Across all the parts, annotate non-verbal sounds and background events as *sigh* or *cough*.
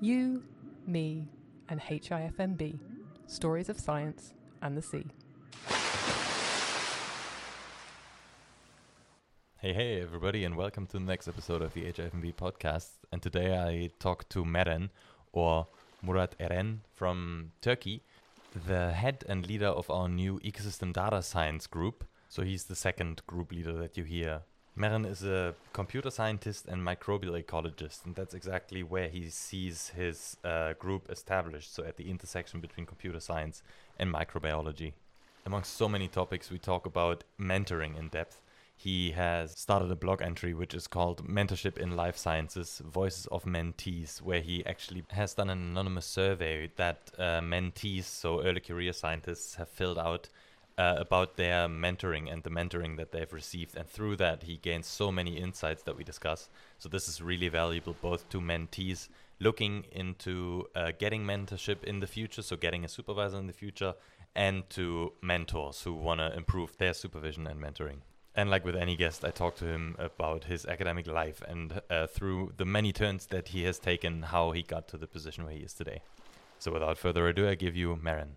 You, me, and HIFMB Stories of Science and the Sea. Hey, hey, everybody, and welcome to the next episode of the HIFMB podcast. And today I talk to Meren, or Murat Eren, from Turkey, the head and leader of our new ecosystem data science group. So he's the second group leader that you hear. Meren is a computer scientist and microbial ecologist, and that's exactly where he sees his uh, group established. So at the intersection between computer science and microbiology. Amongst so many topics, we talk about mentoring in depth he has started a blog entry which is called Mentorship in Life Sciences Voices of Mentees, where he actually has done an anonymous survey that uh, mentees, so early career scientists, have filled out uh, about their mentoring and the mentoring that they've received. And through that, he gains so many insights that we discuss. So, this is really valuable both to mentees looking into uh, getting mentorship in the future, so getting a supervisor in the future, and to mentors who want to improve their supervision and mentoring. And like with any guest, I talked to him about his academic life and uh, through the many turns that he has taken, how he got to the position where he is today. So without further ado, I give you Meren.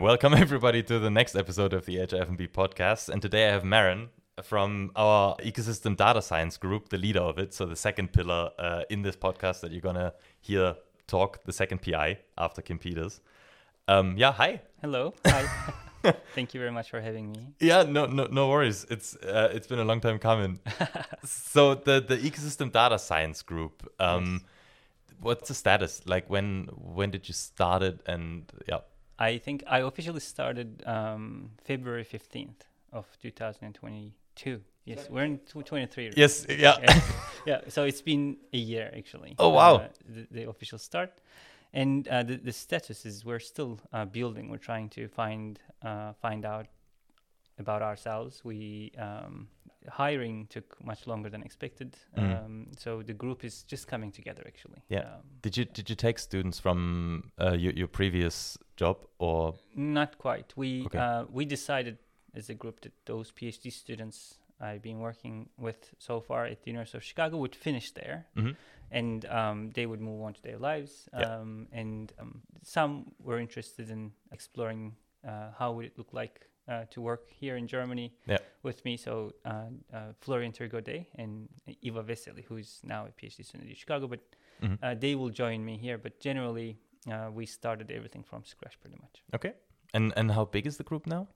Welcome *laughs* everybody to the next episode of the HIFMB podcast. And today I have Meren from our ecosystem data science group, the leader of it. So the second pillar uh, in this podcast that you're gonna hear talk, the second PI after Kim Peters. Um, yeah, hi. Hello. *laughs* Hi. Thank you very much for having me. Yeah, no, no, no worries. It's uh, it's been a long time coming. *laughs* so the the ecosystem data science group. Um, yes. What's the status? Like when when did you start it? And yeah, I think I officially started um, February fifteenth of two thousand and twenty two. Yes, we're in 23. Yes, yeah. yeah. *laughs* yeah. So it's been a year actually. Oh wow! Uh, the, the, official start, and uh, the the status is we're still uh, building. We're trying to find uh, find out about ourselves. We um, hiring took much longer than expected, mm. um, so the group is just coming together actually. Yeah. Um, did you did you take students from uh, your your previous job or? Not quite. We okay. uh, we decided as a group that those PhD students I've been working with so far at the University of Chicago would finish there. Mm-hmm. And um, they would move on to their lives. Yeah. Um, and um, some were interested in exploring uh, how would it look like uh, to work here in Germany yeah. with me. So uh, uh Florian Trigodet and Iva Veseli, who's now a PhD student in Chicago, but mm-hmm. Uh, they will join me here. But generally, uh, we started everything from scratch pretty much. Okay. And and how big is the group now?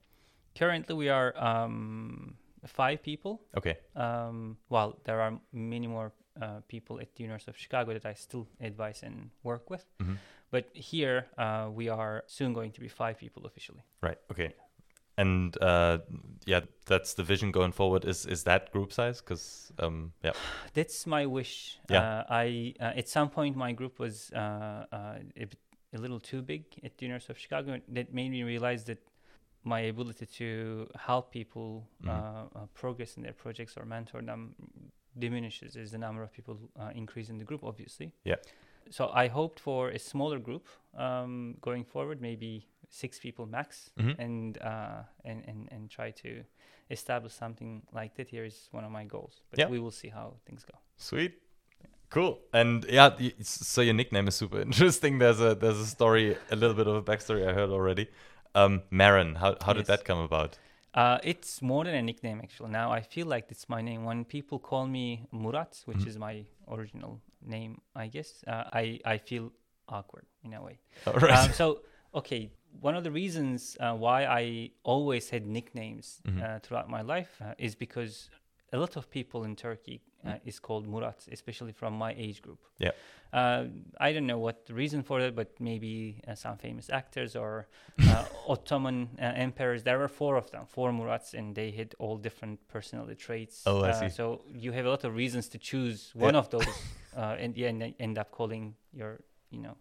Currently, we are um, five people. Okay. Um, well, there are many more uh, people at the University of Chicago that I still advise and work with. Mm-hmm. But here uh, we are soon going to be five people officially. Right. Okay. And uh, yeah, that's the vision going forward. Is is that group size? Because um, yeah, *sighs* that's my wish. Yeah. Uh, I uh, at some point my group was uh, a, a little too big at the University of Chicago. That made me realize that my ability to help people mm-hmm. uh, uh, progress in their projects or mentor them diminishes as the number of people uh, increase in the group obviously yeah so I hoped for a smaller group um, going forward, maybe six people max, mm-hmm. and, uh, and and and try to establish something like that. Here is one of my goals, but yeah. we will see how things go. Sweet. Cool. And yeah, so your nickname is super *laughs* interesting. There's a there's a story, a little bit of a backstory I heard already. Um, Meren, how how yes. did that come about? Uh, it's more than a nickname actually. Now I feel like it's my name. When people call me Murat, which mm-hmm. is my original name, I guess, uh, I I feel awkward in a way. All right. Um, so okay, one of the reasons uh, why I always had nicknames mm-hmm. Uh, throughout my life uh, is because a lot of people in Turkey uh, is called Murat, especially from my age group. Yeah. Uh, I don't know what the reason for that, but maybe uh, some famous actors or *laughs* uh, Ottoman uh, emperors. There were four of them, four Murats, and they had all different personality traits. Oh, I uh, see. So you have a lot of reasons to choose one yeah. of those, *laughs* and yeah, and end up calling your, you know,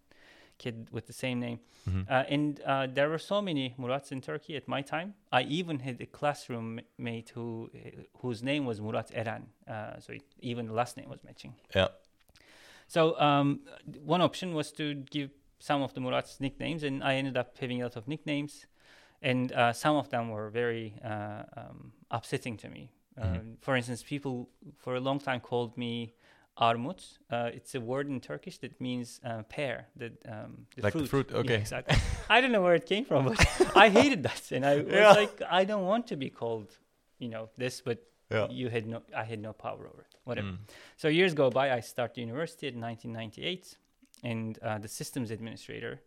kid with the same name. Mm-hmm. Uh, and uh, there were so many Murats in Turkey at my time. I even had a classroom mate who whose name was Murat Eren. Uh, so it, even the last name was matching. Yeah. So um, one option was to give some of the Murats nicknames, and I ended up having a lot of nicknames, and uh, some of them were very uh, um, upsetting to me. Mm-hmm. Um, for instance, people for a long time called me armut. Uh, it's a word in Turkish that means uh, pear, the, um, the like fruit. fruit. Okay, yeah, exactly. I don't know where it came from, but *laughs* I hated that, and I yeah. was like, I don't want to be called, you know, this, but yeah. you had no, I had no power over it. Whatever. Mm. So years go by. I start university in 1998, and uh, the systems administrator,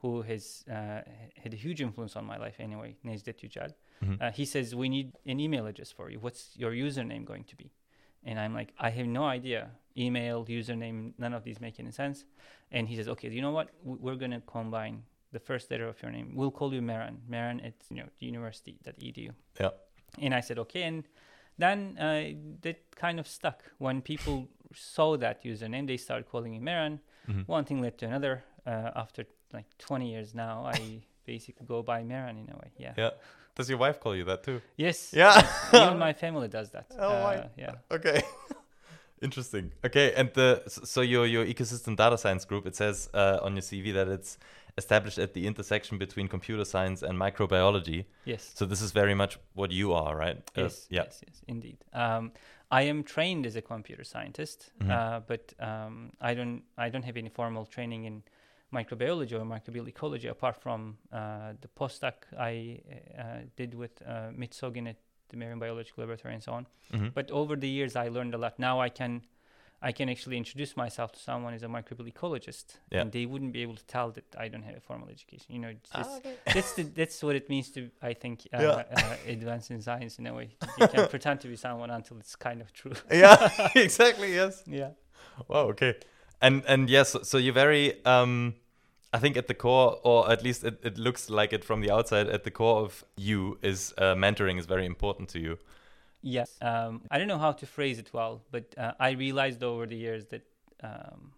who has uh, had a huge influence on my life anyway, Necdet Yücel, mm-hmm. Uh, he says we need an email address for you. What's your username going to be? And I'm like, I have no idea. Email, username, none of these make any sense. And he says, okay, you know what? We're going to combine the first letter of your name. We'll call you Meren. Meren at you know university.edu. Yeah. And I said, okay. And then uh, that kind of stuck. When people saw that username, they started calling me Meren. Mm-hmm. One thing led to another. Uh, after like 20 years now, I *laughs* basically go by Meren in a way. Yeah. Yeah. Does your wife call you that too? Yes. Yeah. *laughs* Even my family does that. Oh, uh, yeah. Okay. *laughs* Interesting. Okay, and the so your your ecosystem data science group it says uh, on your CV that it's established at the intersection between computer science and microbiology. Yes. So this is very much what you are, right? Uh, yes. Uh, yeah. Yes. Yes. Indeed. Um, I am trained as a computer scientist, mm-hmm. uh, but um, I don't I don't have any formal training in microbiology or microbial ecology apart from uh, the postdoc I uh, did with uh, Sogin at the Marine Biological Laboratory and so on. Mm-hmm. But over the years, I learned a lot. Now I can I can actually introduce myself to someone as a microbial ecologist, yeah. and they wouldn't be able to tell that I don't have a formal education. You know, ah, okay. that's the, that's what it means to I think uh, yeah. uh, advance in science in a way. You can *laughs* pretend to be someone until it's kind of true. yeah, *laughs* exactly. Yes. Yeah. Wow. Okay and and yes, so you're very. Um, I think at the core, or at least it, it looks like it from the outside, at the core of you is uh, mentoring is very important to you. Yes. Um, I don't know how to phrase it well, but uh, I realized over the years that um,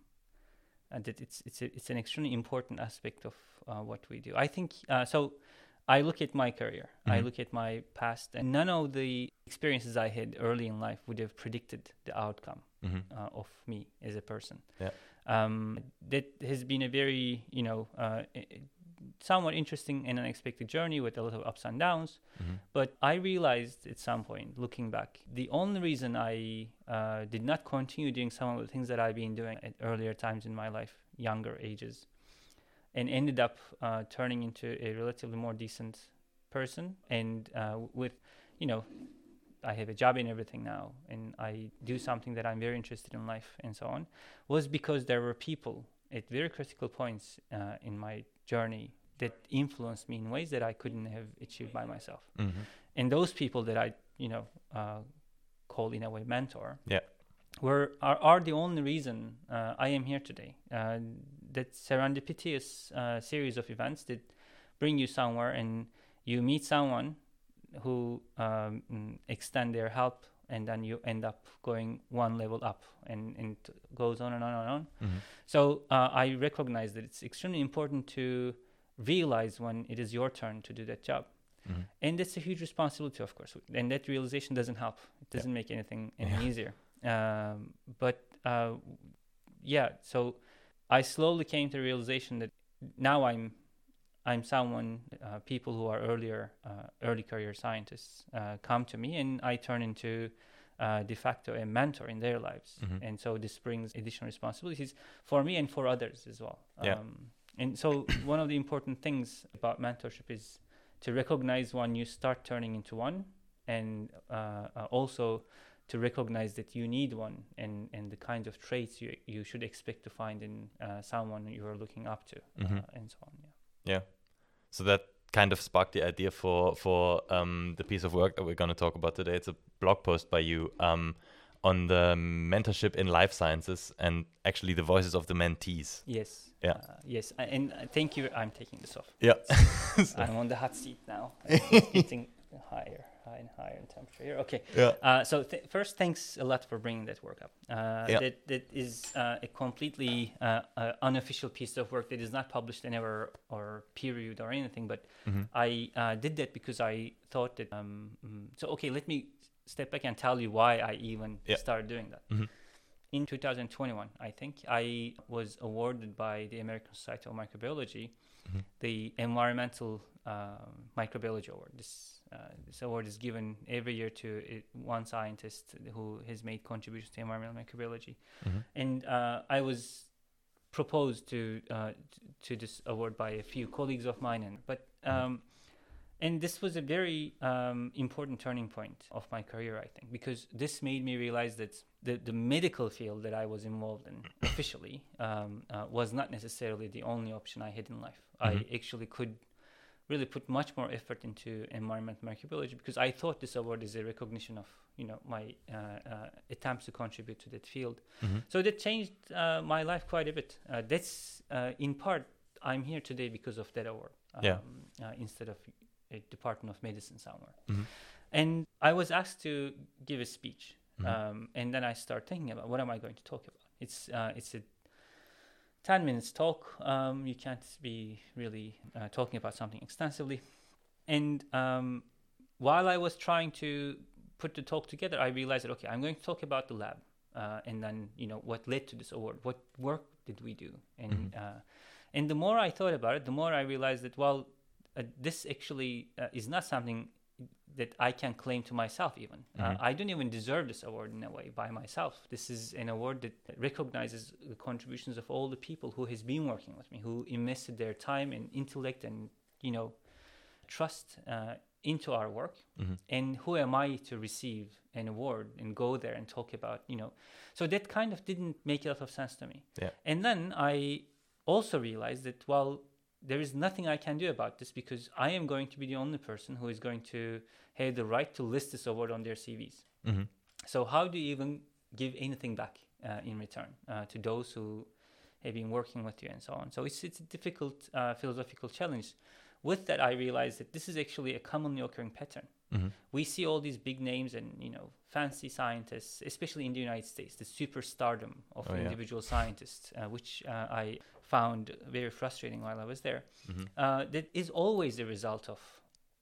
uh, that it's it's a, it's an extremely important aspect of uh, what we do. I think uh, so. I look at my career, mm-hmm. I look at my past, and none of the experiences I had early in life would have predicted the outcome mm-hmm. uh, of me as a person. Yeah. Um, that has been a very, you know, uh, somewhat interesting and unexpected journey with a lot of ups and downs. Mm-hmm. But I realized at some point, looking back, the only reason I uh, did not continue doing some of the things that I've been doing at earlier times in my life, younger ages, and ended up uh, turning into a relatively more decent person and uh, with, you know, I have a job and everything now, and I do something that I'm very interested in life and so on, was because there were people at very critical points uh, in my journey that influenced me in ways that I couldn't have achieved by myself. Mm-hmm. And those people that I, you know, uh, call in a way mentor, yeah, were are, are the only reason uh, I am here today. Uh, that serendipitous uh, series of events that bring you somewhere, and you meet someone who um, extend their help and then you end up going one level up and, and it goes on and on and on mm-hmm. so uh, i recognize that it's extremely important to realize when it is your turn to do that job mm-hmm. and that's a huge responsibility of course and that realization doesn't help it doesn't yeah. make anything any yeah. easier um, but uh, yeah so i slowly came to the realization that now i'm I'm someone, uh, people who are earlier, uh, early career scientists uh, come to me and I turn into uh, de facto a mentor in their lives. Mm-hmm. And so this brings additional responsibilities for me and for others as well. Yeah. Um, and so *coughs* one of the important things about mentorship is to recognize when you start turning into one and uh, uh, also to recognize that you need one and, and the kinds of traits you, you should expect to find in someone you are looking up to mm-hmm. and so on. Yeah. Yeah. So that kind of sparked the idea for for um, the piece of work that we're going to talk about today. It's a blog post by you um, on the mentorship in life sciences and actually the voices of the mentees. Yes. Yeah. Uh, yes. And uh, thank you. I'm taking this off. Yeah. *laughs* I'm on the hot seat now. *laughs* It's getting higher and higher in temperature here. Okay. Yeah. Uh, so th- first, thanks a lot for bringing that work up. Uh, yeah. That that is uh, a completely uh, uh, unofficial piece of work that is not published anywhere or peer reviewed or anything. But mm-hmm. I uh, did that because I thought that. Um, mm, so okay, let me step back and tell you why I even yeah. started doing that. Mm-hmm. In 2021, I think I was awarded by the American Society of Microbiology mm-hmm. the environmental um, Microbiology Award. This uh, this award is given every year to it, one scientist who has made contributions to environmental microbiology, mm-hmm. and uh, I was proposed to uh, to this award by a few colleagues of mine, and but. Mm-hmm. Um, and this was a very um, important turning point of my career, I think, because this made me realize that the, the medical field that I was involved in officially um, uh, was not necessarily the only option I had in life. Mm-hmm. I actually could really put much more effort into environmental microbiology because I thought this award is a recognition of you know my uh, uh, attempts to contribute to that field. Mm-hmm. So that changed uh, my life quite a bit. Uh, that's uh, in part I'm here today because of that award. Um, yeah. Uh, instead of a Department of Medicine somewhere, mm-hmm. and I was asked to give a speech, mm-hmm. um, and then I start thinking about what am I going to talk about. It's it's a 10 minutes talk. Um, you can't be really uh, talking about something extensively. And um, while I was trying to put the talk together, I realized that, okay, I'm going to talk about the lab. Uh, and then, you know, what led to this award? What work did we do? And, mm-hmm. uh, and the more I thought about it, the more I realized that, well, uh, this actually uh, is not something that I can claim to myself even. Uh, mm-hmm. Uh, I don't even deserve this award in a way by myself. This is an award that recognizes the contributions of all the people who has been working with me, who invested their time and intellect and you know trust uh, into our work. Mm-hmm. And who am I to receive an award and go there and talk about you know? So that kind of didn't make a lot of sense to me. Yeah. And then I also realized that well there is nothing I can do about this because I am going to be the only person who is going to have the right to list this award on their CVs. Mm-hmm. So how do you even give anything back uh, in return uh, to those who have been working with you and so on? So it's it's a difficult uh, philosophical challenge. With that, I realized that this is actually a commonly occurring pattern. Mm-hmm. We see all these big names and you know fancy scientists, especially in the United States, the superstardom of oh, individual yeah. scientists, uh, which uh, I found very frustrating while I was there. Mm-hmm. Uh, that is always the result of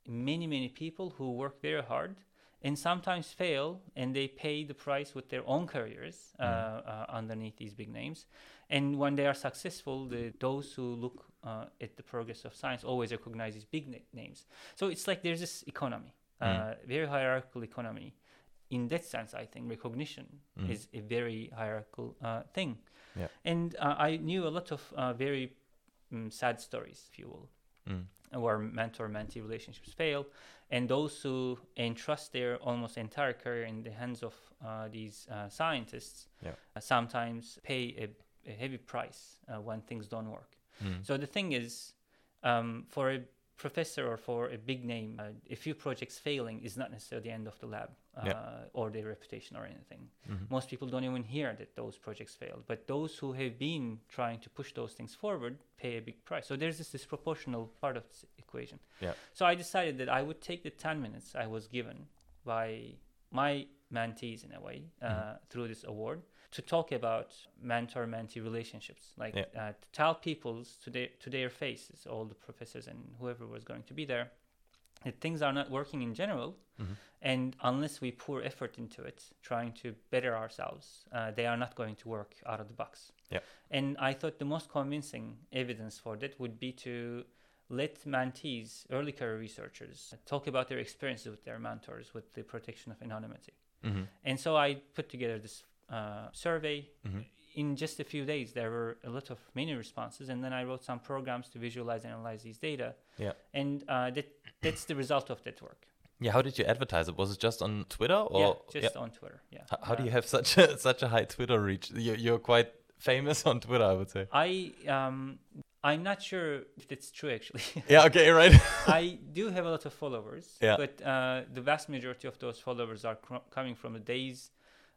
many, many people who work very hard and sometimes fail and they pay the price with their own careers uh, mm-hmm. uh, underneath these big names. And when they are successful, the, those who look uh, at the progress of science always recognize these big na- names. So it's like there's this economy, mm. very hierarchical economy. In that sense, I think recognition mm. is a very hierarchical uh, thing. Yeah. And uh, I knew a lot of uh, very um, sad stories, if you will, mm. where mentor-mentee relationships fail, and those who entrust their almost entire career in the hands of uh, these uh, scientists yeah. Uh, sometimes pay a, a heavy price uh, when things don't work. Mm. So the thing is, um, for a professor or for a big name, uh, a few projects failing is not necessarily the end of the lab uh, yeah. or their reputation or anything. Mm-hmm. Most people don't even hear that those projects failed, but those who have been trying to push those things forward pay a big price. So there's this disproportional part of this equation. Yeah. So I decided that I would take the 10 minutes I was given by my mentees in a way uh, mm-hmm. through this award to talk about mentor mentee relationships like yeah. uh, to tell people to their to their faces all the professors and whoever was going to be there that things are not working in general mm-hmm. and unless we pour effort into it trying to better ourselves uh, they are not going to work out of the box yeah. and i thought the most convincing evidence for that would be to let mentees early career researchers talk about their experiences with their mentors with the protection of anonymity mm-hmm. and so i put together this uh, survey. Mm-hmm. In just a few days, there were a lot of many responses, and then I wrote some programs to visualize and analyze these data. Yeah, and uh, that that's the result of that work. Yeah, how did you advertise it? Was it just on Twitter or yeah, just yeah. on Twitter? Yeah. How, how uh, do you have such a *laughs* such a high Twitter reach? You're, you're quite famous on Twitter, I would say. I um I'm not sure if that's true actually. *laughs* yeah, okay, right. *laughs* I do have a lot of followers, yeah. but uh, the vast majority of those followers are cr- coming from the days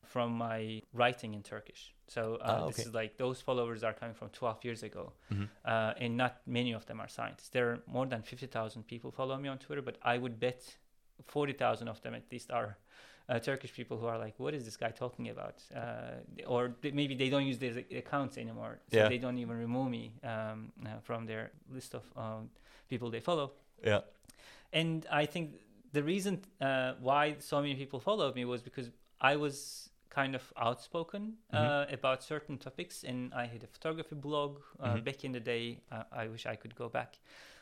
from my writing in Turkish. So uh, oh, okay. this is like those followers are coming from 12 years ago, mm-hmm. uh, and not many of them are scientists. There are more than 50,000 people follow me on Twitter, but I would bet 40,000 of them at least are uh, Turkish people who are like, "What is this guy talking about?" Uh, or th- maybe they don't use their accounts anymore, so yeah. they don't even remove me um, uh, from their list of um, people they follow. Yeah, and I think the reason uh, why so many people followed me was because I was kind of outspoken uh, mm-hmm. about certain topics, and I had a photography blog uh, mm-hmm. back in the day. Uh, I wish I could go back,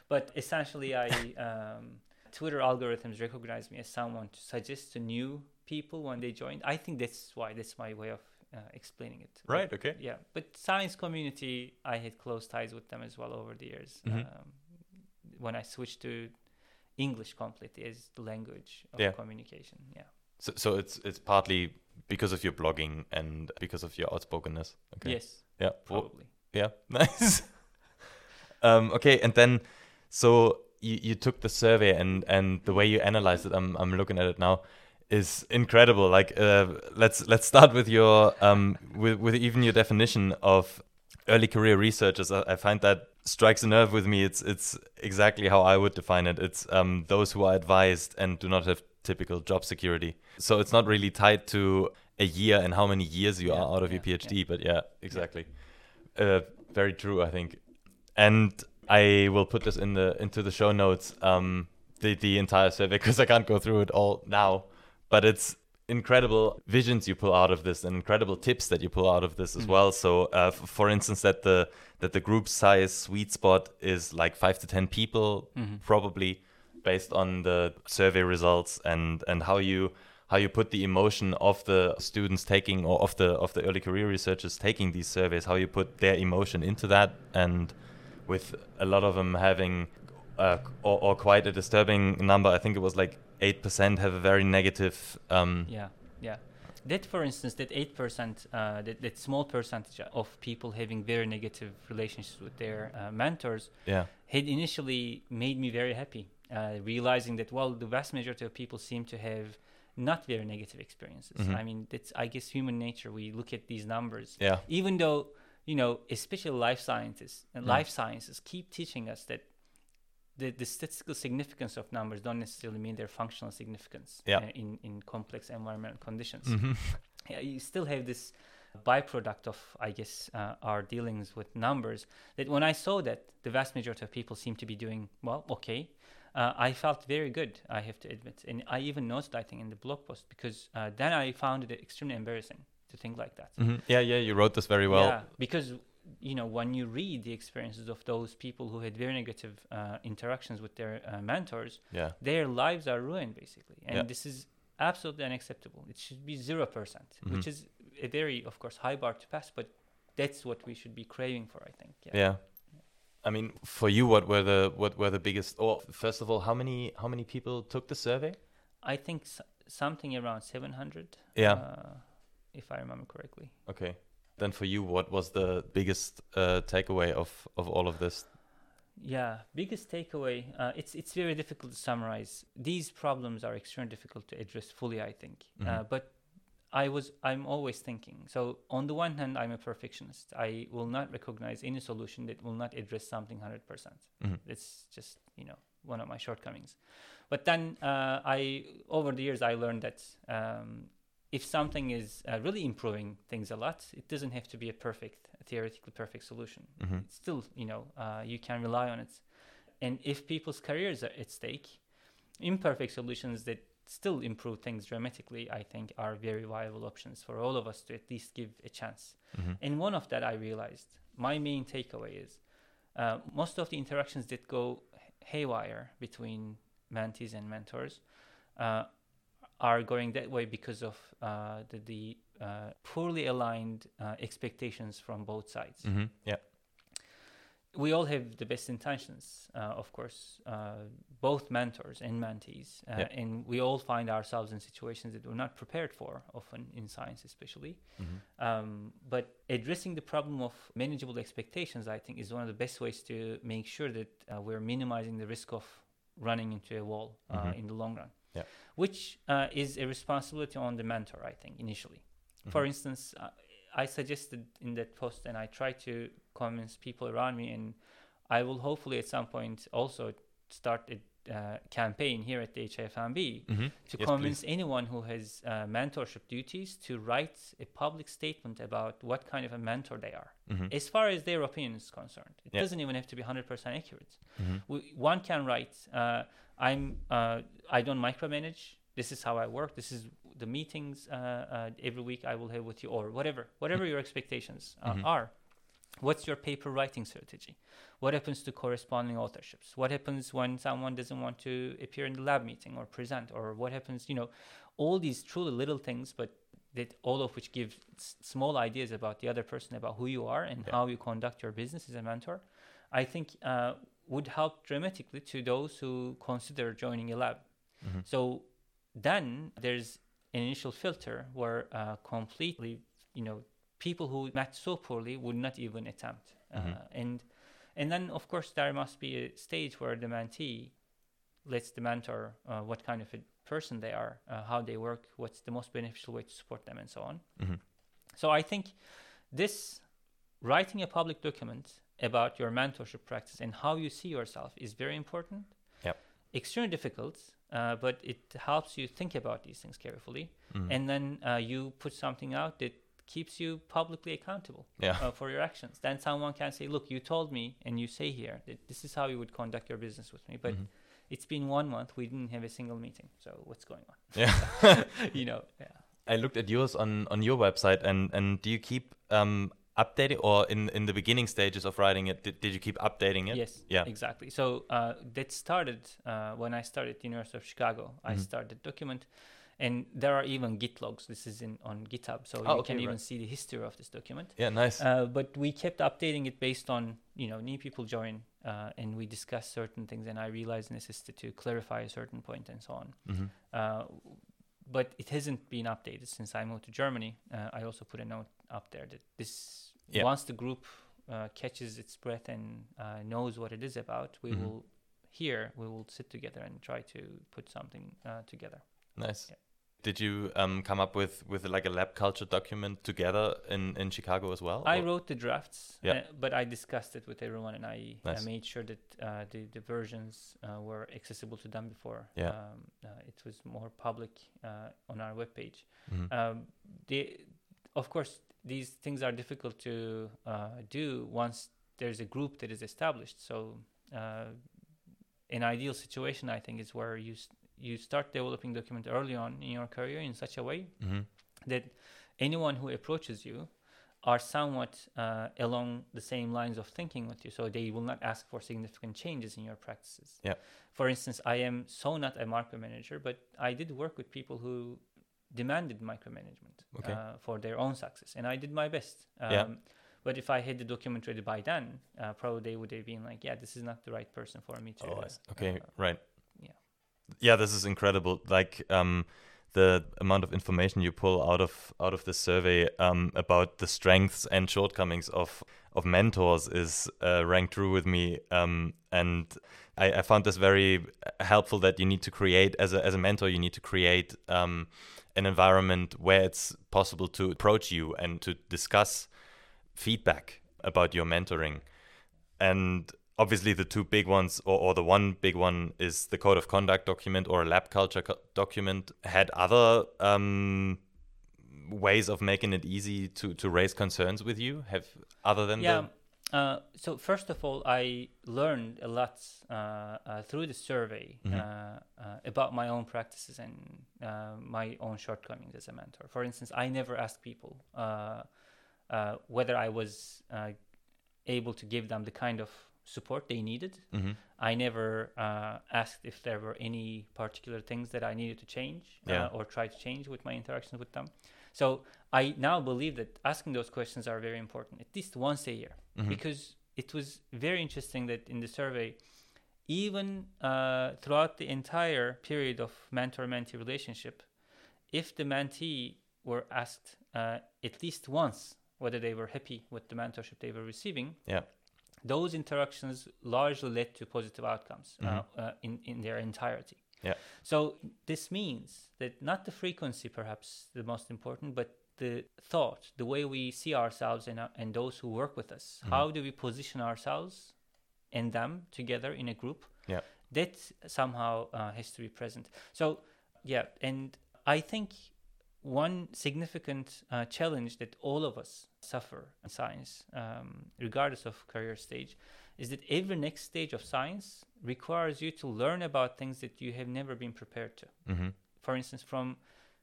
but essentially, I *laughs* um, Twitter algorithms recognize me as someone to suggest to new people when they joined. I think that's why that's my way of uh, explaining it. Right. But, okay. Yeah, but science community, I had close ties with them as well over the years. Mhm. Um, when I switched to English completely as the language of Yeah. communication. Yeah. So, so it's it's partly because of your blogging and because of your outspokenness. Okay. Yes, Yeah. Probably. yeah. *laughs* Nice. um, okay, and then so you, you took the survey and and the way you analyzed it, I'm I'm looking at it now, is incredible. Like uh, let's let's start with your um with with even your definition of early career researchers. I, I find that strikes a nerve with me. It's it's exactly how I would define it. It's um those who are advised and do not have typical job security. So it's not really tied to a year and how many years you Yeah, are out of yeah, your PhD, but yeah, exactly. Uh, very true, I think. And I will put this in the into the show notes, um, the the entire survey because I can't go through it all now. But it's incredible visions you pull out of this and incredible tips that you pull out of this as Mhm. well. So, uh, f- for instance, that the that the group size sweet spot is like five to ten people, Mhm. probably based on the survey results and and how you how you put the emotion of the students taking or of the of the early career researchers taking these surveys how you put their emotion into that and with a lot of them having uh, or, or quite a disturbing number i think it was like 8% have a very negative um, Yeah, yeah. That, for instance, that eight percent, uh, that that small percentage of people having very negative relationships with their uh, mentors, yeah had initially made me very happy. Uh, realizing that well, the vast majority of people seem to have not very negative experiences. Mhm. I mean, that's I guess human nature. We look at these numbers, yeah even though you know, especially life scientists and Mm. life sciences keep teaching us that the, the statistical significance of numbers don't necessarily mean their functional significance Yeah. uh, in, in complex environmental conditions. Mhm. *laughs* Yeah, you still have this byproduct of, I guess, uh, our dealings with numbers. That when I saw that the vast majority of people seem to be doing well, okay, uh, I felt very good. I have to admit, and I even noticed, I think, in the blog post because uh, then I found it extremely embarrassing to think like that. Mhm. yeah yeah you wrote this very well Yeah, because you know when you read the experiences of those people who had very negative uh, interactions with their uh, mentors, yeah their lives are ruined basically, and Yeah. this is absolutely unacceptable. It should be zero percent, Mhm. which is a very, of course, high bar to pass, but that's what we should be craving for, I think. Yeah. yeah i mean for you what were the what were the biggest or first of all how many how many people took the survey I think s- something around 700. Yeah. Uh, if I remember correctly. okay then for you what was the biggest uh, takeaway of of all of this Yeah, biggest takeaway. Uh, it's it's very difficult to summarize. These problems are extremely difficult to address fully. I think, uh, Mhm. but I was I'm always thinking. So on the one hand, I'm a perfectionist. I will not recognize any solution that will not address something hundred percent. Mhm. It's just you know one of my shortcomings. But then uh, I over the years I learned that um, if something is uh, really improving things a lot, it doesn't have to be a perfect, theoretically perfect solution. Mhm. It's still, you know, uh, you can rely on it. And if people's careers are at stake, imperfect solutions that still improve things dramatically, I think, are very viable options for all of us to at least give a chance. Mhm. And one of that I realized, my main takeaway is uh, most of the interactions that go haywire between mentees and mentors uh, are going that way because of uh, the, the uh, poorly aligned uh, expectations from both sides. Mhm. yeah We all have the best intentions, uh, of course, uh, both mentors and mentees, uh, Yeah. and we all find ourselves in situations that we're not prepared for, often in science, especially. Mhm. Um, but addressing the problem of manageable expectations, I think, is one of the best ways to make sure that uh, we're minimizing the risk of running into a wall uh, Mhm. in the long run. Yeah. Which uh, is a responsibility on the mentor, I think, initially. For Mhm. instance, uh, I suggested in that post, and I try to convince people around me, and I will hopefully at some point also start a uh, campaign here at the HIFMB Mhm. to Yes, convince anyone who has uh, mentorship duties to write a public statement about what kind of a mentor they are, Mhm. as far as their opinion is concerned. It Yeah. doesn't even have to be 100% accurate. Mhm. We, one can write, uh, "I'm, uh, I don't micromanage. This is how I work. This is the meetings uh, uh, every week I will have with you, or whatever, whatever your expectations uh, Mhm. are." What's your paper writing strategy? What happens to corresponding authorships? What happens when someone doesn't want to appear in the lab meeting or present? Or what happens, you know, all these truly little things, but that all of which give s- small ideas about the other person, about who you are and yeah. how you conduct your business as a mentor, I think uh, would help dramatically to those who consider joining a lab. Mm-hmm. So then there's an initial filter where uh, completely, you know, people who match so poorly would not even attempt. Uh, mm-hmm. and and then of course there must be a stage where the mentee lets the mentor uh, what kind of a person they are, uh, how they work, what's the most beneficial way to support them, and so on. Mm-hmm. So I think this writing a public document about your mentorship practice and how you see yourself is very important. Yep. Extremely difficult, uh, but it helps you think about these things carefully, mm-hmm. and then uh, you put something out that keeps you publicly accountable yeah. uh, for your actions. Then someone can say, "Look, you told me, and you say here that this is how you would conduct your business with me." But mm-hmm. it's been one month; we didn't have a single meeting. So what's going on? Yeah, *laughs* *laughs* you know. Yeah. I looked at yours on on your website, and and do you keep um, updating or in in the beginning stages of writing it did, did you keep updating it yes yeah exactly so uh, that started uh, when i started the university of chicago mm-hmm. i started document and there are even git logs this is in on github so oh, you okay, can even see the history of this document yeah nice uh, but we kept updating it based on you know new people join uh, and we discuss certain things and i realized necessity to clarify a certain point and so on mm-hmm. uh, but it hasn't been updated since i moved to germany uh, i also put a note up there that this yeah. once the group uh, catches its breath and uh, knows what it is about we mm-hmm. will here we will sit together and try to put something together nice yeah. Did you um, come up with, with like a lab culture document together in, in Chicago as well? I or? wrote the drafts, yeah. Uh, but I discussed it with everyone and I, nice. I made sure that uh, the, the versions uh, were accessible to them before yeah. Um, uh, it was more public uh, on our webpage. Mm-hmm. Um, the, of course, these things are difficult to uh, do once there's a group that is established. So, an ideal situation, I think, is where you you start developing document early on in your career in such a way mm-hmm. that anyone who approaches you are somewhat uh, along the same lines of thinking with you so they will not ask for significant changes in your practices yeah for instance i am so not a micromanager but i did work with people who demanded micromanagement okay. uh, for their own success and i did my best um, yeah. but if i had the document ready by then uh, probably they would have been like yeah this is not the right person for me to oh, okay uh, right yeah, this is incredible. Like um, the amount of information you pull out of out of the survey um, about the strengths and shortcomings of of mentors is uh, ranked true with me. Um, and I, I, found this very helpful that you need to create as a as a mentor, you need to create um, an environment where it's possible to approach you and to discuss feedback about your mentoring. And obviously the two big ones or, or the one big one is the code of conduct document or a lab culture co- document had other um, ways of making it easy to, to raise concerns with you have other than yeah uh, so first of all i learned a lot uh, uh, through the survey mm-hmm. Uh, uh, about my own practices and uh, my own shortcomings as a mentor for instance i never asked people whether i was able to give them the kind of support they needed. Mm-hmm. I never uh, asked if there were any particular things that I needed to change uh, yeah. uh, or try to change with my interactions with them. So I now believe that asking those questions are very important, at least once a year, mm-hmm. because it was very interesting that in the survey, even uh, throughout the entire period of mentor-mentee relationship, if the mentee were asked uh, at least once whether they were happy with the mentorship they were receiving, yeah those interactions largely led to positive outcomes uh, mm-hmm. uh, in, in their entirety. Yeah. So this means that not the frequency, perhaps the most important, but the thought, the way we see ourselves and, uh, and those who work with us. Mm-hmm. How do we position ourselves and them together in a group? Yeah. That somehow uh, has to be present. So, yeah, and I think one significant uh, challenge that all of us suffer in science, um, regardless of career stage, is that every next stage of science requires you to learn about things that you have never been prepared to. Mm-hmm. For instance, from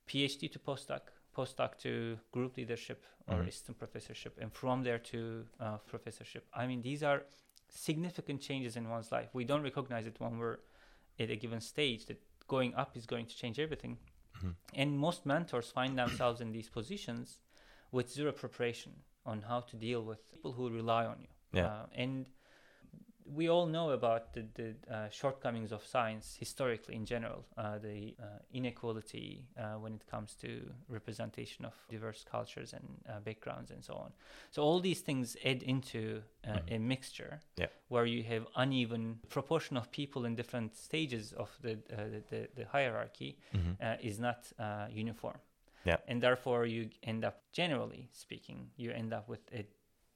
PhD to postdoc, postdoc to group leadership or Mhm. assistant professorship, and from there to uh, professorship. I mean, these are significant changes in one's life. We don't recognize it when we're at a given stage that going up is going to change everything. Mhm. And most mentors find themselves in these positions with zero preparation on how to deal with people who rely on you. Yeah. Uh, and we all know about the, the uh, shortcomings of science historically in general, uh, the uh, inequality uh, when it comes to representation of diverse cultures and uh, backgrounds and so on. So all these things add into uh, Mhm. a mixture Yeah. where you have uneven proportion of people in different stages of the uh, the, the, hierarchy Mhm. uh, is not uh, uniform. Yeah. And therefore, you end up, generally speaking, you end up with a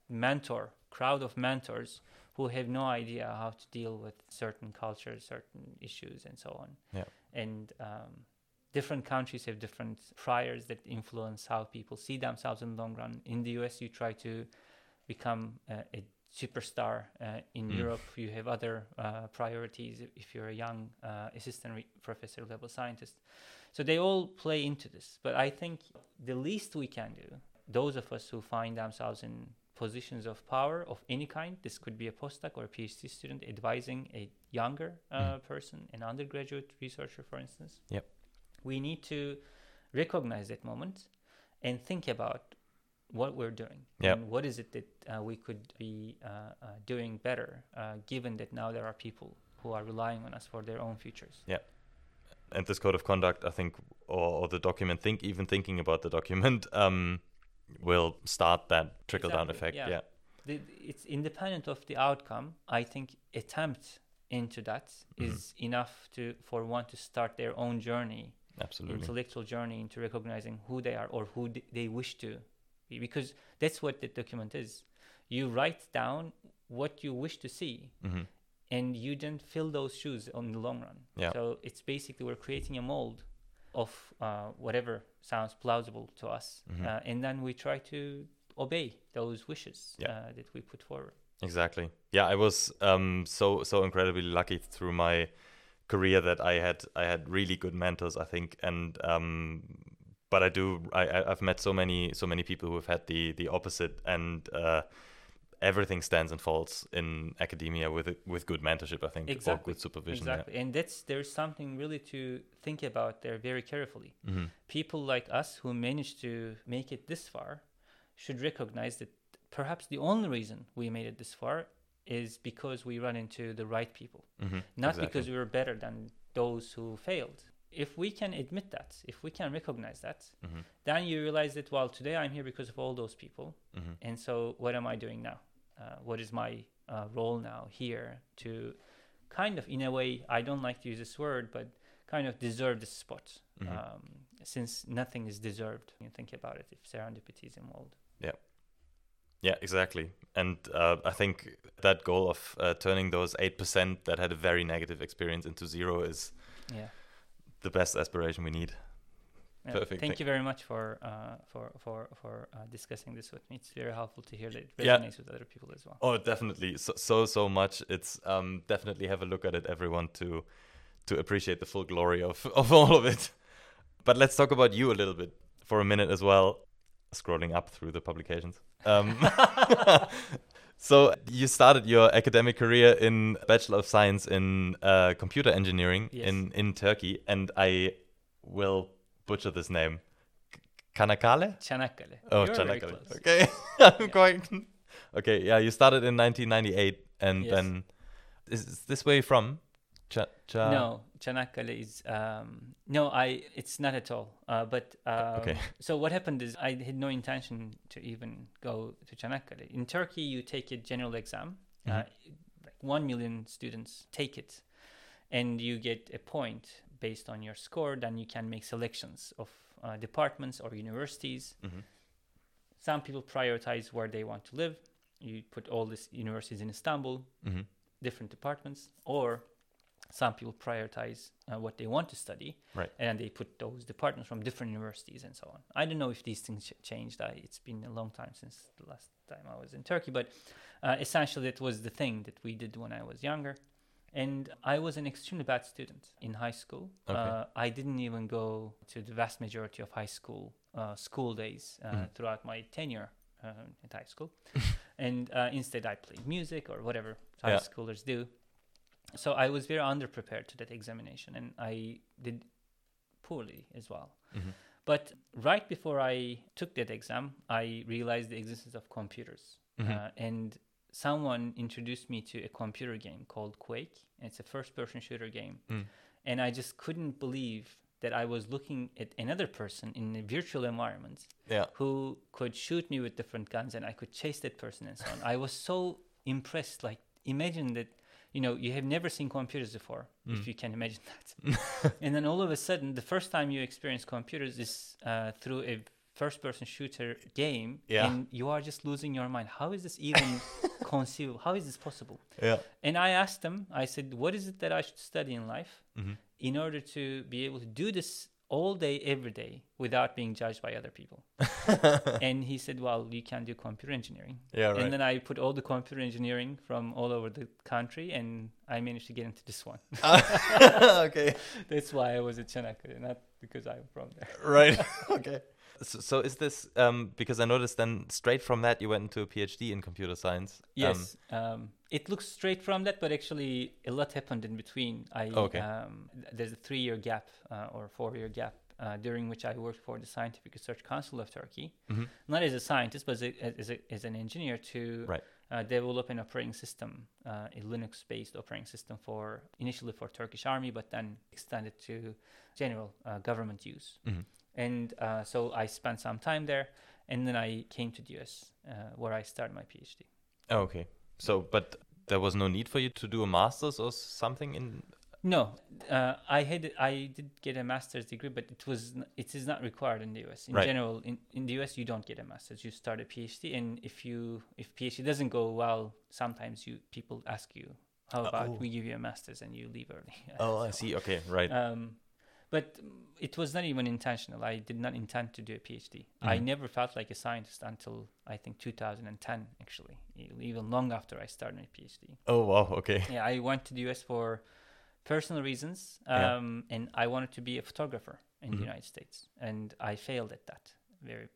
mentor, crowd of mentors who have no idea how to deal with certain cultures, certain issues, and so on. Yeah. And um, different countries have different priors that influence how people see themselves in the long run. In the US, you try to become uh, a superstar. Uh, in Mm. Europe, you have other uh, priorities if- you're a young uh, assistant re- professor level scientist. So they all play into this. But I think the least we can do, those of us who find themselves in positions of power of any kind, this could be a postdoc or a PhD student advising a younger uh, person, an undergraduate researcher, for instance. Yep. We need to recognize that moment and think about what we're doing Yep. and what is it that uh, we could be uh, uh, doing better, uh, given that now there are people who are relying on us for their own futures. Yeah and this code of conduct, I think, or, or the document, think even thinking about the document, *laughs* um, will start that trickle down Exactly, effect. yeah. Yeah. the, it's independent of the outcome. I think attempt into that is Mhm. enough to for one to start their own journey, absolutely. intellectual journey into recognizing who they are or who d- they wish to be, because that's what the document is. You write down what you wish to see, hmm and you then fill those shoes on the long run. Yeah. So it's basically we're creating a mold of uh, whatever sounds plausible to us, Mhm. uh, and then we try to obey those wishes Yeah. uh, that we put forward. Exactly. Yeah, I was um, so so incredibly lucky through my career that I had I had really good mentors. I think, and um, but I do I I- I've met so many so many people who have had the the opposite, and uh, everything stands and falls in academia with with good mentorship. I think or Exactly. good supervision. yeah. Exactly, and that's there's something really to think about there very carefully. Mhm. People like us who managed to make it this far should recognize that perhaps the only reason we made it this far is because we run into the right people. Mhm. not Exactly. because we were better than those who failed. If we can admit that, if we can recognize that, Mhm. then you realize that, well, today I'm here because of all those people. Mhm. And so, what am I doing now? Uh, what is my uh, role now here to kind of, in a way, I don't like to use this word, but kind of deserve this spot? Mhm. Um, since nothing is deserved you think about it, if serendipity is involved. Yeah, Yeah, exactly. And uh, I think that goal of uh, turning those 8% that had a very negative experience into zero is Yeah. the best aspiration we need. Yeah, Perfect, Thank thank- you very much for uh, for for for uh, discussing this with me. It's very helpful to hear that it Yeah. resonates with other people as well. Oh, definitely. So, so, so much. It's um, definitely have a look at it, everyone, to to appreciate the full glory of, *laughs* of all of it. But let's talk about you a little bit for a minute as well. Scrolling up through the publications. Um, *laughs* so you started your academic career in Bachelor of Science in uh, Computer Engineering Yes. in in Turkey, and I will butcher this name. Kanakale? Çanakkale. Oh, You're Çanakkale. Okay, *laughs* I'm Yeah. going. Okay, yeah, you started in 1998, and Yes. then is, is this where you're from? Cha, cha, no, Çanakkale is um, no, I. It's not at all. Uh, but um, Okay. So what happened is I had no intention to even go to Çanakkale. In Turkey, you take a general exam. Uh, Mhm. like one million students take it, and you get a point based on your score. Then you can make selections of uh, departments or universities. Mhm. Some people prioritize where they want to live. You put all these universities in Istanbul, Mhm. different departments, or some people prioritize uh, what they want to study, Right. and they put those departments from different universities and so on. I don't know if these things ch- changed. I, it's been a long time since the last time I was in Turkey, but uh, essentially it was the thing that we did when I was younger. And I was an extremely bad student in high school. Okay. Uh, I didn't even go to the vast majority of high school uh, school days uh, mm. throughout my tenure uh, at high school. *laughs* and uh, instead, I played music or whatever high yeah. schoolers do. So I was very underprepared to that examination, and I did poorly as well. Mm-hmm. But right before I took that exam, I realized the existence of computers. Mm-hmm. Uh, and someone introduced me to a computer game called Quake. It's a first person shooter game. Mm. And I just couldn't believe that I was looking at another person in a virtual environment yeah. who could shoot me with different guns and I could chase that person and so on. I was so impressed. Like, imagine that, you know, you have never seen computers before, mm. if you can imagine that. *laughs* and then all of a sudden, the first time you experience computers is uh, through a first person shooter game yeah. and you are just losing your mind. How is this even *laughs* conceivable? How is this possible? Yeah. And i asked them i said what is it that i should study in life mm-hmm. in order to be able to do this all day every day without being judged by other people? *laughs* And he said well you can do computer engineering. Yeah right. and then i put all the computer engineering from all over the country and i managed to get into this one. *laughs* Okay. That's why i was at Çanakkale not because i'm from there. Right. Okay so, so is this um, because I noticed then straight from that you went into a PhD in computer science? Yes, um, um, it looks straight from that, but actually a lot happened in between. I okay. Um, there's a three-year gap uh, or four-year gap uh, during which I worked for the Scientific Research Council of Turkey, mm-hmm. not as a scientist, but as, a, as, a, as an engineer to right. uh, develop an operating system, uh, a Linux-based operating system for initially for Turkish army, but then extended to general uh, government use. Mm-hmm. And uh, so I spent some time there, and then I came to the US, uh, where I started my PhD. Oh, okay. So, but there was no need for you to do a master's or something in. No, uh, I had I did get a master's degree, but it was it is not required in the US. In right. general, in, in the US, you don't get a master's. You start a PhD, and if you if PhD doesn't go well, sometimes you people ask you, "How about oh. we give you a master's and you leave early?" oh, so, I see. Okay, right. *laughs* Um, but it was not even intentional. I did not intend to do a PhD. Mm-hmm. I never felt like a scientist until I think 2010, actually, even long after I started my PhD. Oh wow! Okay. *laughs* Yeah, I went to the US for personal reasons, um, yeah. and I wanted to be a photographer in mm-hmm. the United States, and I failed at that very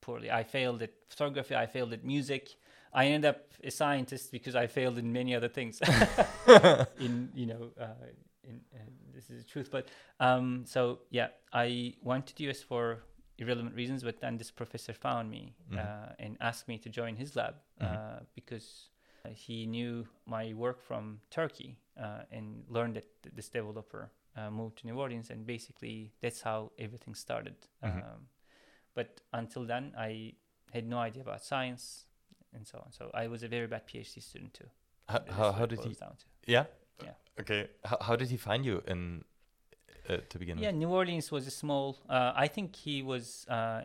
poorly. I failed at photography. I failed at music. I ended up a scientist because I failed in many other things. *laughs* *laughs* in you know. Uh, in, uh, this is the truth. But um, so yeah, I went to the US for irrelevant reasons, but then this professor found me mm-hmm. uh, and asked me to join his lab mm-hmm. uh, because he knew my work from Turkey uh, and learned that this developer uh, moved to New Orleans, and basically that's how everything started. Mm-hmm. Um, but until then, I had no idea about science and so on. So I was a very bad PhD student too. How, how, how did he? Yeah. Yeah. Okay. How, how did he find you in uh, to begin yeah, with? Yeah, New Orleans was a small. Uh, I think he was. Uh,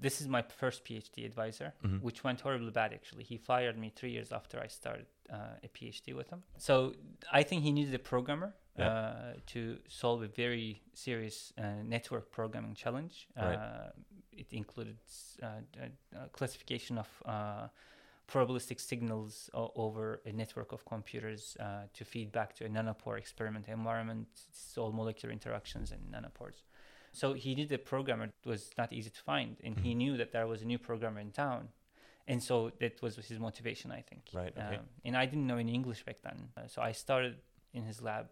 this is my first PhD advisor, mm-hmm. which went horribly bad. Actually, he fired me three years after I started uh, a PhD with him. So I think he needed a programmer yeah. Uh, to solve a very serious uh, network programming challenge. Right. It included classification of probabilistic signals o- over a network of computers uh, to feed back to a nanopore experiment environment. It's all molecular interactions and nanopores. So he did a programmer that was not easy to find, and mm-hmm. he knew that there was a new programmer in town. And so that was his motivation, I think. Right. Okay. Um, and I didn't know any English back then. Uh, so I started in his lab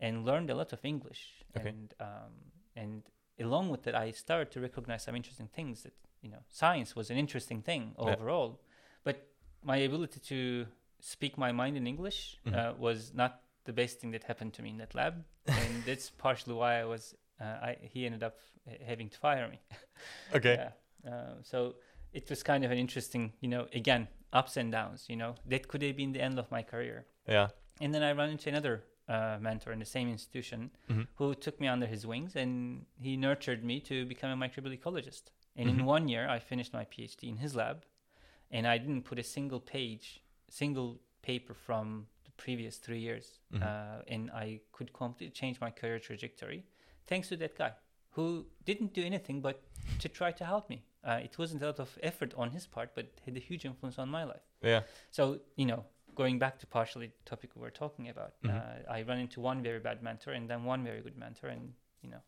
and learned a lot of English. Okay. And, um, and along with that, I started to recognize some interesting things that, you know, science was an interesting thing overall. Yeah but my ability to speak my mind in English mm-hmm. uh, was not the best thing that happened to me in that lab, *laughs* and that's partially why I was. Uh, I, he ended up having to fire me. *laughs* Okay. yeah. Uh, so it was kind of an interesting, you know, again ups and downs. You know, that could have been the end of my career. Yeah. And then I ran into another uh, mentor in the same institution mm-hmm. who took me under his wings and he nurtured me to become a microbial ecologist. And mm-hmm. in one year, I finished my PhD in his lab and I didn't put a single page, single paper from the previous three years, mm-hmm. uh, and I could completely change my career trajectory thanks to that guy who didn't do anything but to try to help me. Uh, it wasn't a lot of effort on his part, but had a huge influence on my life. Yeah. So you know, going back to partially the topic we were talking about, mm-hmm. uh, I run into one very bad mentor and then one very good mentor, and you know.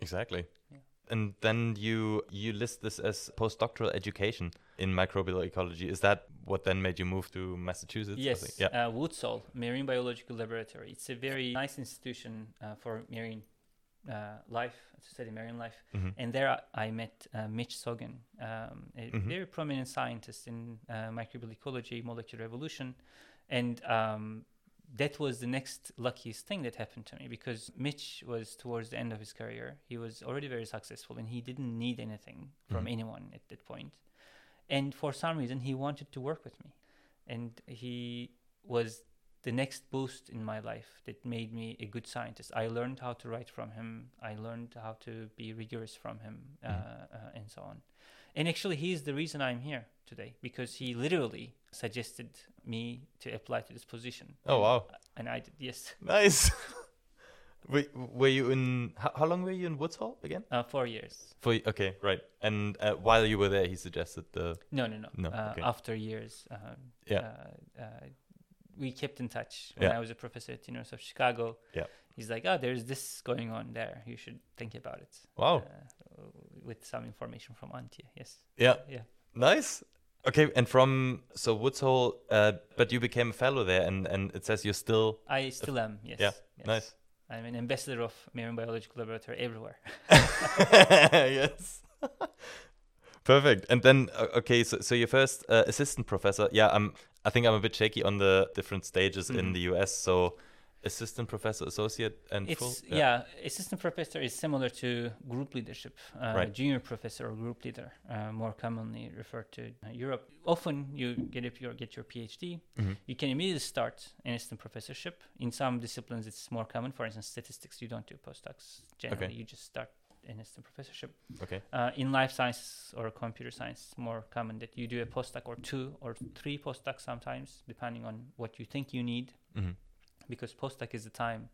Exactly. Yeah. And then you you list this as postdoctoral education in microbial ecology. Is that what then made you move to Massachusetts? Yes. Yeah. Uh, Woods Hole Marine Biological Laboratory. It's a very nice institution uh, for marine uh, life, to study marine life. Mm-hmm. And there I met uh, Mitch Sogin, um, a mm-hmm. very prominent scientist in uh, microbial ecology, molecular evolution. And um, that was the next luckiest thing that happened to me because Mitch was towards the end of his career. He was already very successful and he didn't need anything from mm-hmm. anyone at that point. And for some reason, he wanted to work with me. And he was the next boost in my life that made me a good scientist. I learned how to write from him. I learned how to be rigorous from him, mm. uh, uh, and so on. And actually, he's the reason I'm here today because he literally suggested me to apply to this position. Oh wow! And I did. Yes. *laughs* Nice. *laughs* were, were you in? How, how, long were you in Woods Hole again? Uh, four years. For okay, right. And uh, while you were there, he suggested the. No, no, no. No. Uh, okay. After years. Um, yeah uh, uh, we kept in touch when yeah. I was a professor at University of Chicago. Yeah. He's like, oh, there's this going on there. You should think about it. Wow. With some information from Antje. Yes. Yeah. Yeah. Nice. Okay, and from so Woods Hole, uh, but you became a fellow there, and and it says you're still. I still am. Yes. Yeah. Yes. Nice. I'm an ambassador of Marine Biological Laboratory everywhere. *laughs* *laughs* yes. Perfect. And then, uh, okay, so, so your first uh, assistant professor, yeah, I'm. I think I'm a bit shaky on the different stages mm-hmm. in the US. So, assistant professor, associate, and it's, full. Yeah. yeah. assistant professor is similar to group leadership. Uh, right. Junior professor or group leader, uh, more commonly referred to Europe. Often, you get if you get your PhD, mm-hmm. you can immediately start an assistant professorship. In some disciplines, it's more common. For instance, statistics, you don't do postdocs. Generally, okay. you just start an assistant professorship. Okay. Uh, in life science or computer science, more common that you do a postdoc or two or three postdocs sometimes, depending on what you think you need. Mm-hmm. Because postdoc is the time.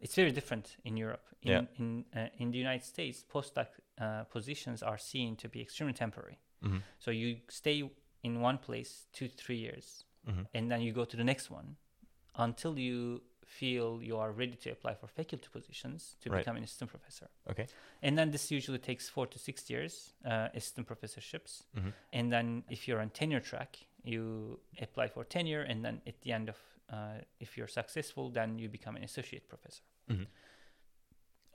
It's very different in Europe. In yeah. in uh, in the United States, postdoc uh, positions are seen to be extremely temporary. Mm-hmm. So you stay in one place two to three years, mm-hmm. and then you go to the next one until you feel you are ready to apply for faculty positions to right. become an assistant professor. Okay. And then this usually takes four to six years, uh, assistant professorships. Mm-hmm. And then if you're on tenure track, you apply for tenure, and then at the end of, uh, if you're successful, then you become an associate professor. Mm-hmm.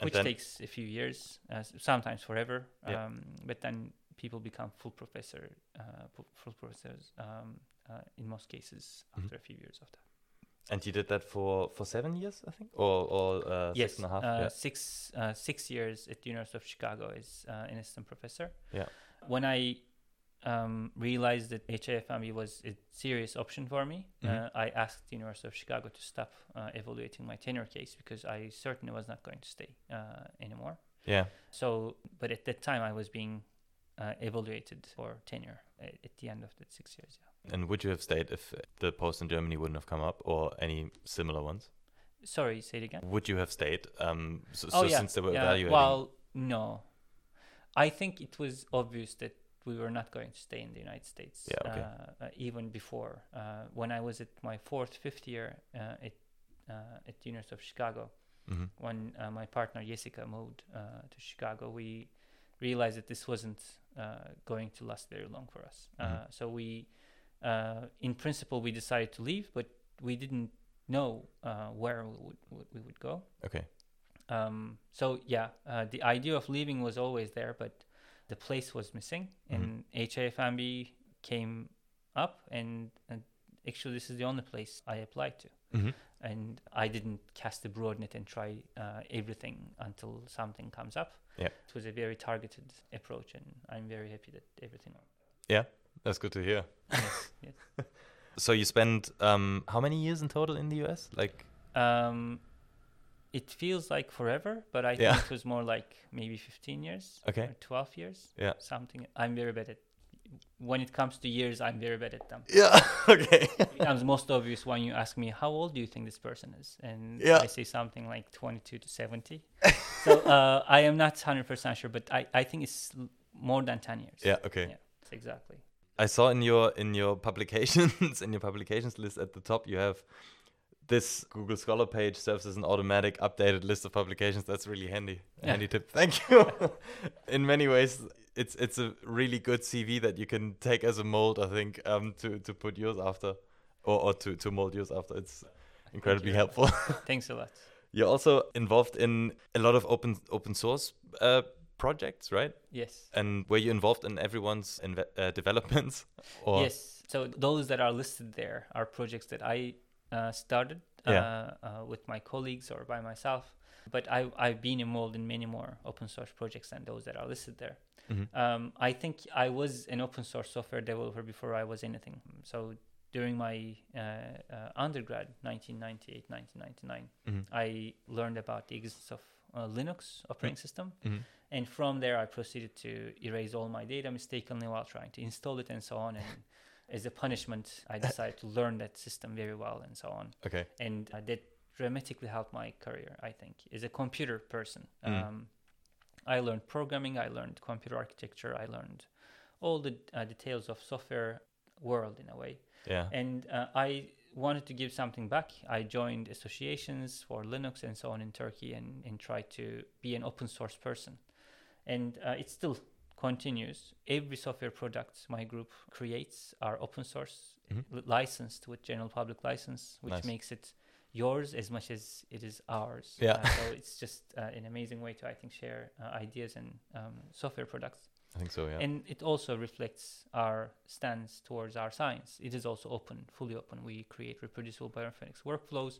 Which takes a few years, uh, sometimes forever. Yeah. Um, but then people become full professor, uh, full professors um, uh, in most cases mm-hmm. after a few years of that. And you did that for, for seven years, I think, or or uh, yes, six and a half. Uh, yeah. Six uh, six years at the University of Chicago as uh, an assistant professor. Yeah. When I um, realized that HIFMB was a serious option for me, uh, mm-hmm. I asked the University of Chicago to stop uh, evaluating my tenure case because I certainly was not going to stay uh, anymore. Yeah. So, but at that time, I was being evaluated for tenure at, at the end of the six years. Yeah. And would you have stayed if the post in Germany wouldn't have come up or any similar ones? Sorry, say it again. Would you have stayed? Um, so, oh, so yeah. since they were yeah. evaluating. Well, no. I think it was obvious that we were not going to stay in the United States. Yeah, okay. Uh, uh, even before, uh, when I was at my fourth, fifth year uh, at uh, at the University of Chicago, mm-hmm. when uh, my partner Jessica moved to Chicago, we realized that this wasn't going to last very long for us. Mm-hmm. so we uh, in principle, we decided to leave, but we didn't know uh, where we would, we would go. Okay. Um, so yeah, uh, the idea of leaving was always there, but the place was missing, mm-hmm. and HIFMB came up, and, and, actually this is the only place I applied to. Mm-hmm. And I didn't cast a broad net and try uh, everything until something comes up. Yeah. It was a very targeted approach, and I'm very happy that everything. Yeah, that's good to hear. yes, yes. *laughs* So you spent um, how many years in total in the US? Like, um, it feels like forever, but I yeah. think it was more like maybe 15 years. Okay. 12 years. Yeah. Something. I'm very bad at. When it comes to years, I'm very bad at them. Yeah. *laughs* okay. it's most obvious when you ask me how old do you think this person is, and yeah. I say something like 22 to 70. *laughs* so uh, I am not 100 percent sure, but I I think it's more than 10 years. Yeah. Okay. Yeah. Exactly. I saw in your in your publications *laughs* in your publications list at the top you have this Google Scholar page serves as an automatic updated list of publications. That's really handy. Yeah. Handy tip. Thank you. *laughs* in many ways, it's it's a really good CV that you can take as a mold. I think um, to to put yours after, or or to to mold yours after. It's incredibly helpful. *laughs* *laughs* Thanks a lot. You're also involved in a lot of open open source uh, projects, right? Yes. And were you involved in everyone's inve- uh, developments? Or? Yes. So those that are listed there are projects that I uh, started yeah. Uh, uh, with my colleagues or by myself. But I, I've been involved in many more open source projects than those that are listed there. Mm-hmm. Um, I think I was an open source software developer before I was anything. So during my uh, uh, undergrad, 1998, 1999, mm-hmm. I learned about the existence of uh, Linux operating mm-hmm. system. Mm-hmm. And from there, I proceeded to erase all my data mistakenly while trying to install it and so on. And as a punishment, I *laughs* decided to learn that system very well and so on. Okay. And uh, that dramatically helped my career, I think, as a computer person. Mm. Um, I learned programming, I learned computer architecture, I learned all the uh, details of software world in a way. Yeah. And uh, I wanted to give something back. I joined associations for Linux and so on in Turkey and, and tried to be an open source person. And uh, it's still continues. Every software product my group creates are open source, mm-hmm. licensed with general public license, which nice. makes it yours as much as it is ours. Yeah. Uh, so it's just uh, an amazing way to, I think, share uh, ideas and um, software products. I think so, yeah. And it also reflects our stance towards our science. It is also open, fully open. We create reproducible bioinformatics workflows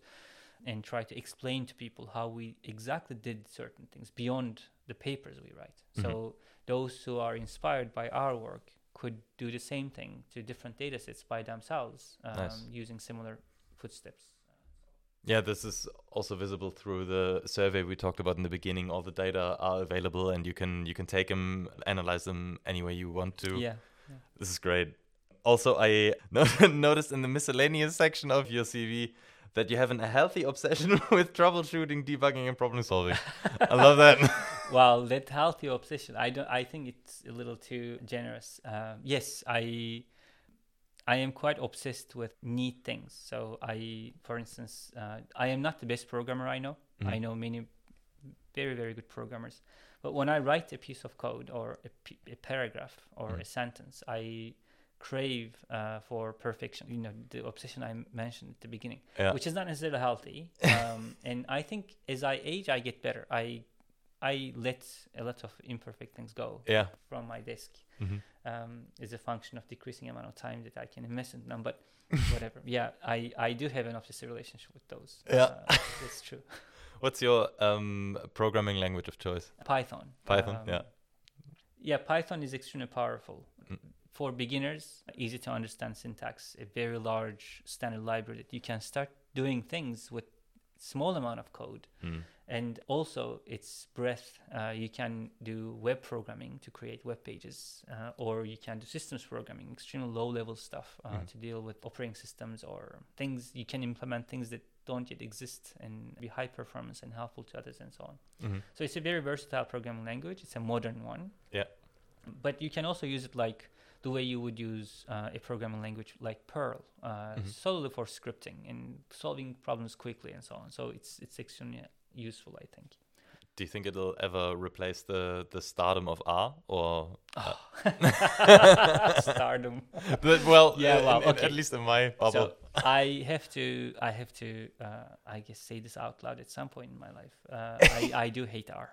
and try to explain to people how we exactly did certain things beyond the papers we write. Mm-hmm. So those who are inspired by our work could do the same thing to different data sets by themselves um, nice. using similar footsteps. Yeah, this is also visible through the survey we talked about in the beginning. All the data are available, and you can you can take them, analyze them any way you want to. Yeah, yeah. this is great. Also, I *laughs* noticed in the miscellaneous section of your CV that you have a healthy obsession *laughs* with troubleshooting, debugging, and problem solving. I love that. *laughs* well, that healthy obsession, I don't. I think it's a little too generous. Uh, yes, I. I am quite obsessed with neat things. So I, for instance, uh, I am not the best programmer I know. Mm-hmm. I know many very very good programmers, but when I write a piece of code or a, paragraph or mm-hmm. a sentence, I crave uh, for perfection. You know, the obsession I mentioned at the beginning, yeah. which is not necessarily healthy. Um, *laughs* and I think as I age, I get better. I I let a lot of imperfect things go yeah. from my desk. Mm-hmm. Um, is a function of decreasing amount of time that I can invest in them. But *laughs* whatever. yeah, I, I do have an obsessive relationship with those. Yeah, uh, that's true. *laughs* What's your um, programming language of choice? Python. Python. Um, yeah. Yeah, Python is extremely powerful. Mm for beginners, easy to understand syntax, a very large standard library that you can start doing things with small amount of code. Mm. And also its breadth, uh, you can do web programming to create web pages, uh, or you can do systems programming, extremely low level stuff uh, mm. to deal with operating systems or things you can implement things that don't yet exist and be high performance and helpful to others and so on. Mm-hmm. So it's a very versatile programming language. It's a modern one. Yeah. But you can also use it like the way you would use uh, a programming language like Perl, uh, mm-hmm. solely for scripting and solving problems quickly and so on. So it's it's extremely useful, I think. Do you think it'll ever replace the the stardom of R or uh, *laughs* stardom? *laughs* but, well, yeah, well, in, okay. at least in my bubble. So I have to I have to uh, I guess say this out loud at some point in my life. Uh, I *laughs* I do hate R.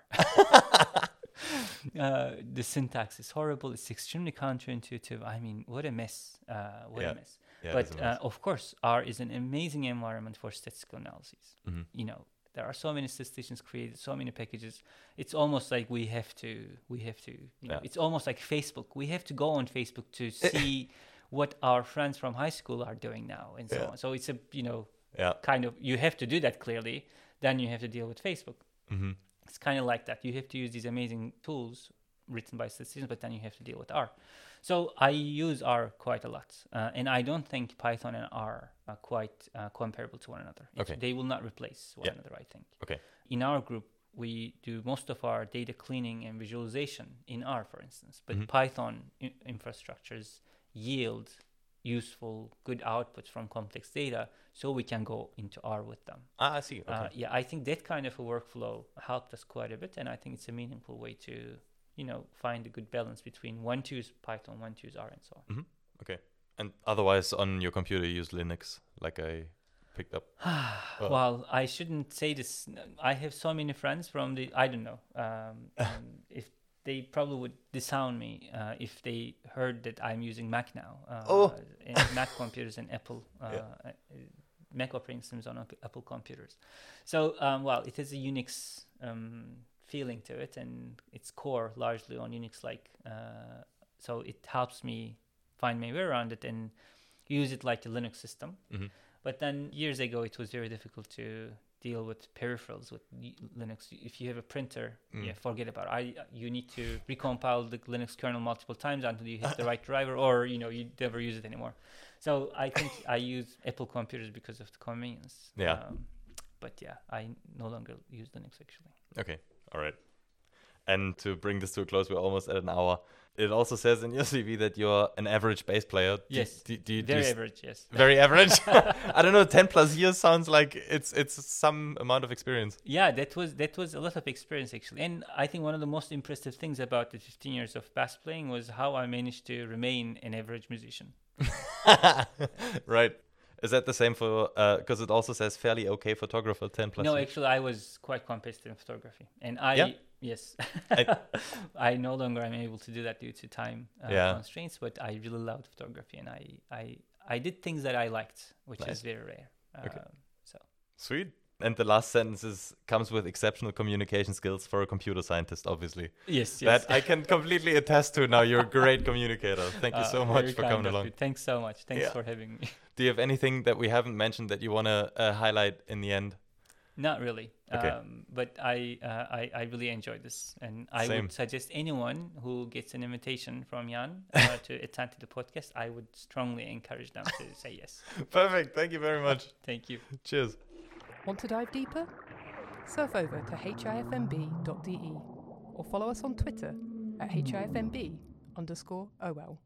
uh, the syntax is horrible. It's extremely counterintuitive. I mean, what a mess! Uh, what yeah. a mess! Yeah, but uh, of course, R is an amazing environment for statistical analysis. Mm-hmm. You know, there are so many statisticians created, so many packages. It's almost like we have to, we have to. You know, yeah. It's almost like Facebook. We have to go on Facebook to see what our friends from high school are doing now, and so yeah. on. So it's a, you know, kind of you have to do that clearly. Then you have to deal with Facebook. Mm-hmm it's kind of like that. You have to use these amazing tools written by statisticians, but then you have to deal with R. So I use R quite a lot, uh, and I don't think Python and R are quite uh, comparable to one another. Okay. They will not replace one yeah. another. I think. Okay. In our group, we do most of our data cleaning and visualization in R, for instance, but mm-hmm. Python I- infrastructures yield useful, good outputs from complex data, so we can go into R with them. Ah, I see. Uh, okay. Uh, yeah, I think that kind of a workflow helped us quite a bit, and I think it's a meaningful way to, you know, find a good balance between one to use Python, one to use R, and so on. Mm-hmm. Okay. And otherwise, on your computer, you use Linux, like I picked up? *sighs* well, I shouldn't say this. I have so many friends from the. I don't know. Um, *laughs* if they probably would disown me uh, if they heard that I'm using Mac now. Uh, oh. *laughs* Mac computers and Apple. Uh, yeah. Uh, Mac operating systems on Apple computers. So, um, well, it is a Unix um, feeling to it, and its core largely on Unix-like. Uh, so it helps me find my way around it and use it like a Linux system. Mm-hmm. But then years ago, it was very difficult to deal with peripherals with Linux. If you have a printer, mm. yeah, forget about it. I you need to recompile the Linux kernel multiple times until you hit the right driver, or you know you never use it anymore. So I think *coughs* I use Apple computers because of the convenience. Yeah. Um, but yeah, I no longer use Linux actually. Okay. All right. And to bring this to a close, we're almost at an hour. It also says in your *laughs* CV that you're an average bass player. Yes, do, do, do very average. Yes, very average. *laughs* *laughs* I don't know. Ten plus years sounds like it's it's some amount of experience. Yeah, that was that was a lot of experience actually, and I think one of the most impressive things about the 15 years of bass playing was how I managed to remain an average musician. right. Is that the same for? Because uh, it also says fairly okay photographer, ten plus. No, actually, I was quite competent in photography, and I yeah? yes, I, *laughs* I, no longer am able to do that due to time uh, yeah. constraints. But I really loved photography, and I I I did things that I liked, which nice. is very rare. Okay. Um, so sweet. And the last sentence is, comes with exceptional communication skills for a computer scientist, obviously. Yes, yes. That I can completely attest to now. You're a great communicator. Thank you *laughs* uh, so much for coming along. You. Thanks so much. Thanks yeah. for having me. *laughs* Do you have anything that we haven't mentioned that you want to uh, highlight in the end? Not really. Okay. Um, but I, uh, I, I really enjoyed this, and I Same. would suggest anyone who gets an invitation from Jan uh, *laughs* to attend to the podcast, I would strongly encourage them to say yes. *laughs* Perfect. Thank you very much. *laughs* Thank you. Cheers. Want to dive deeper? Surf over to hifmb.de or follow us on Twitter at hifmb underscore OL.